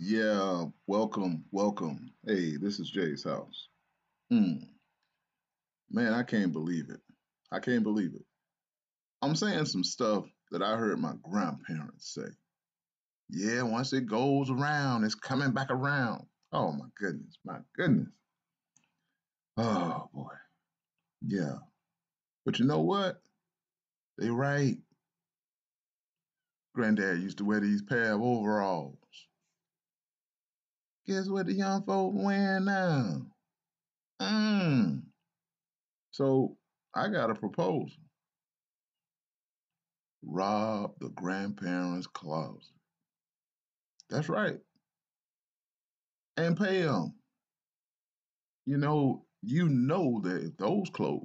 Yeah, welcome, welcome. Hey, this is Jay's house. Hmm. Man, I can't believe it. I can't believe it. I'm saying some stuff that I heard my grandparents say. Yeah, once it goes around, it's coming back around. Oh my goodness, my goodness. Oh boy. Yeah. But you know what? They right. Granddad used to wear these pair of overalls. Guess what the young folk wearing now? Mmm. So I got a proposal. Rob the grandparents' closet. That's right. And pay them. You know, you know that those clothes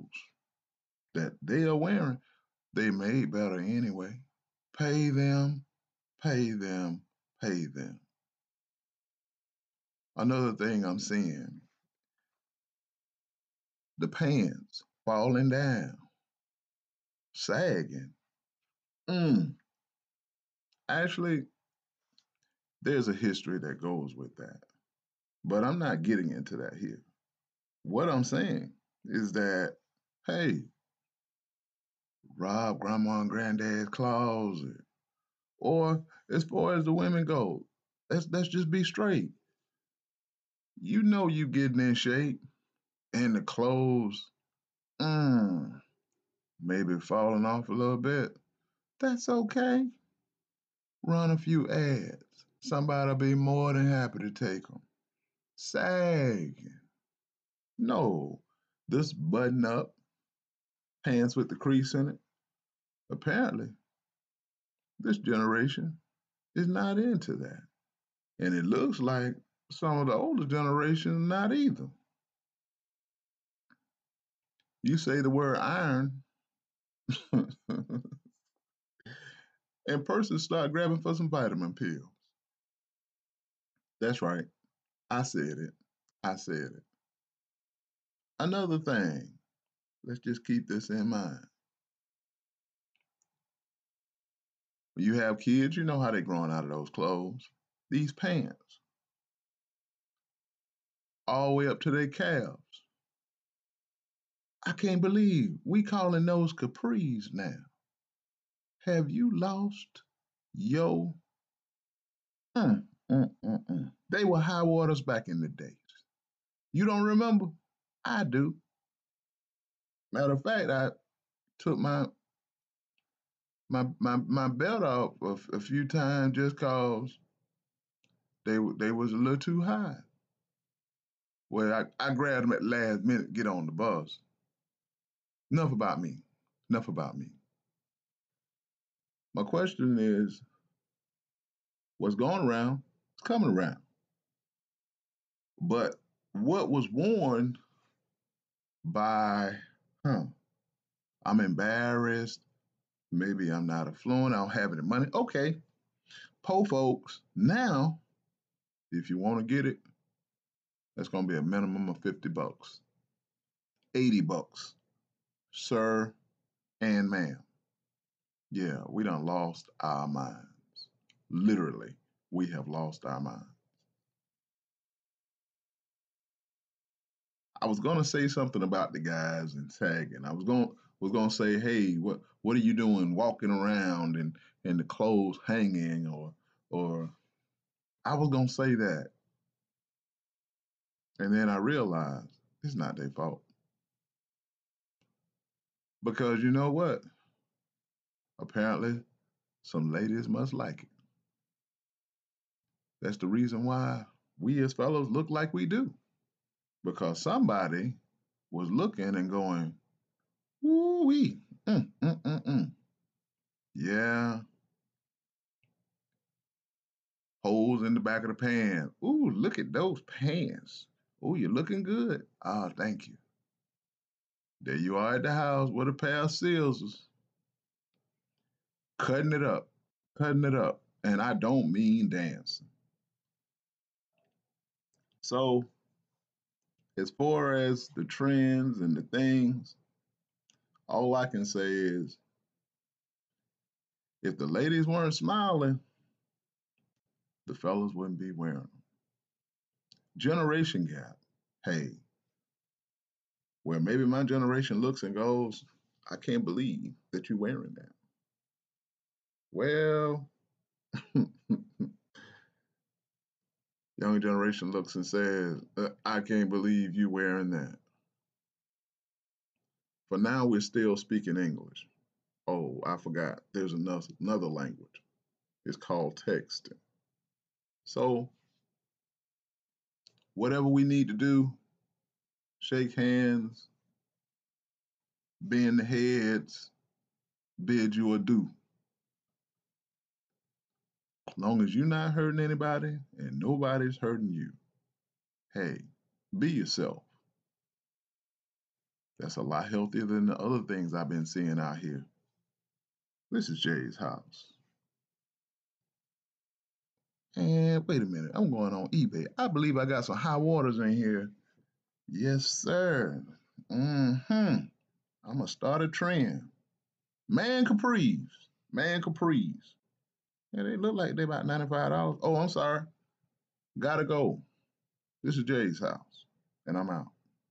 that they are wearing, they made better anyway. Pay them, pay them, pay them. Another thing I'm seeing, the pants falling down, sagging. Mm. Actually, there's a history that goes with that. But I'm not getting into that here. What I'm saying is that, hey, rob grandma and granddad's closet. Or as far as the women go, let's let's just be straight. You know you getting in shape and the clothes, mm, maybe falling off a little bit. That's okay. Run a few ads. Somebody'll be more than happy to take them. Sagging. No, this button up, pants with the crease in it. Apparently, this generation is not into that. And it looks like some of the older generation not either. You say the word iron, and persons start grabbing for some vitamin pills. That's right. I said it. I said it. Another thing, let's just keep this in mind. When you have kids, you know how they're growing out of those clothes. These pants, all the way up to their calves. I can't believe we calling those capris now. Have you lost yo? Mm, mm, mm, mm. They were high waters back in the days. You don't remember? I do. Matter of fact, I took my my my, my belt off a, a few times just cause they they was a little too high. Well, I, I grabbed them at last minute, get on the bus. Enough about me. Enough about me. My question is, what's going around is coming around. But what was worn by, huh, I'm embarrassed, maybe I'm not affluent, I don't have any money. Okay, po folks, now, if you want to get it, that's going to be a minimum of 50 bucks, 80 bucks, sir and ma'am. Yeah, we done lost our minds. Literally, we have lost our minds. I was gonna say something about the guys and tagging. I was going was gonna say, hey, what what are you doing walking around and and the clothes hanging or or I was gonna say that. And then I realized it's not their fault. Because you know what? Apparently some ladies must like it. That's the reason why we as fellows look like we do. Because somebody was looking and going, Ooh wee. Mm, mm, mm, mm. Yeah. Holes in the back of the pan. Ooh, look at those pants. Ooh, you're looking good. Ah, oh, thank you. There you are at the house with a pair of scissors. Cutting it up. Cutting it up. And I don't mean dancing. So, as far as the trends and the things, all I can say is if the ladies weren't smiling, the fellas wouldn't be wearing them. Generation gap. Hey, where maybe my generation looks and goes, I can't believe that you're wearing that. Well, young generation looks and says, uh, I can't believe you wearing that. For now, we're still speaking English. Oh, I forgot. There's another, another language. It's called texting. So, whatever we need to do, shake hands, bend heads, bid you adieu. As long as you're not hurting anybody and nobody's hurting you, hey, be yourself. That's a lot healthier than the other things I've been seeing out here. This is Jay's house. And wait a minute, I'm going on eBay. I believe I got some high waters in here. Yes, sir. Mm-hmm. I'm gonna start a trend. Man capris. Man capris. Yeah, they look like they about $95. Oh, I'm sorry. Gotta go. This is Jay's house, and I'm out.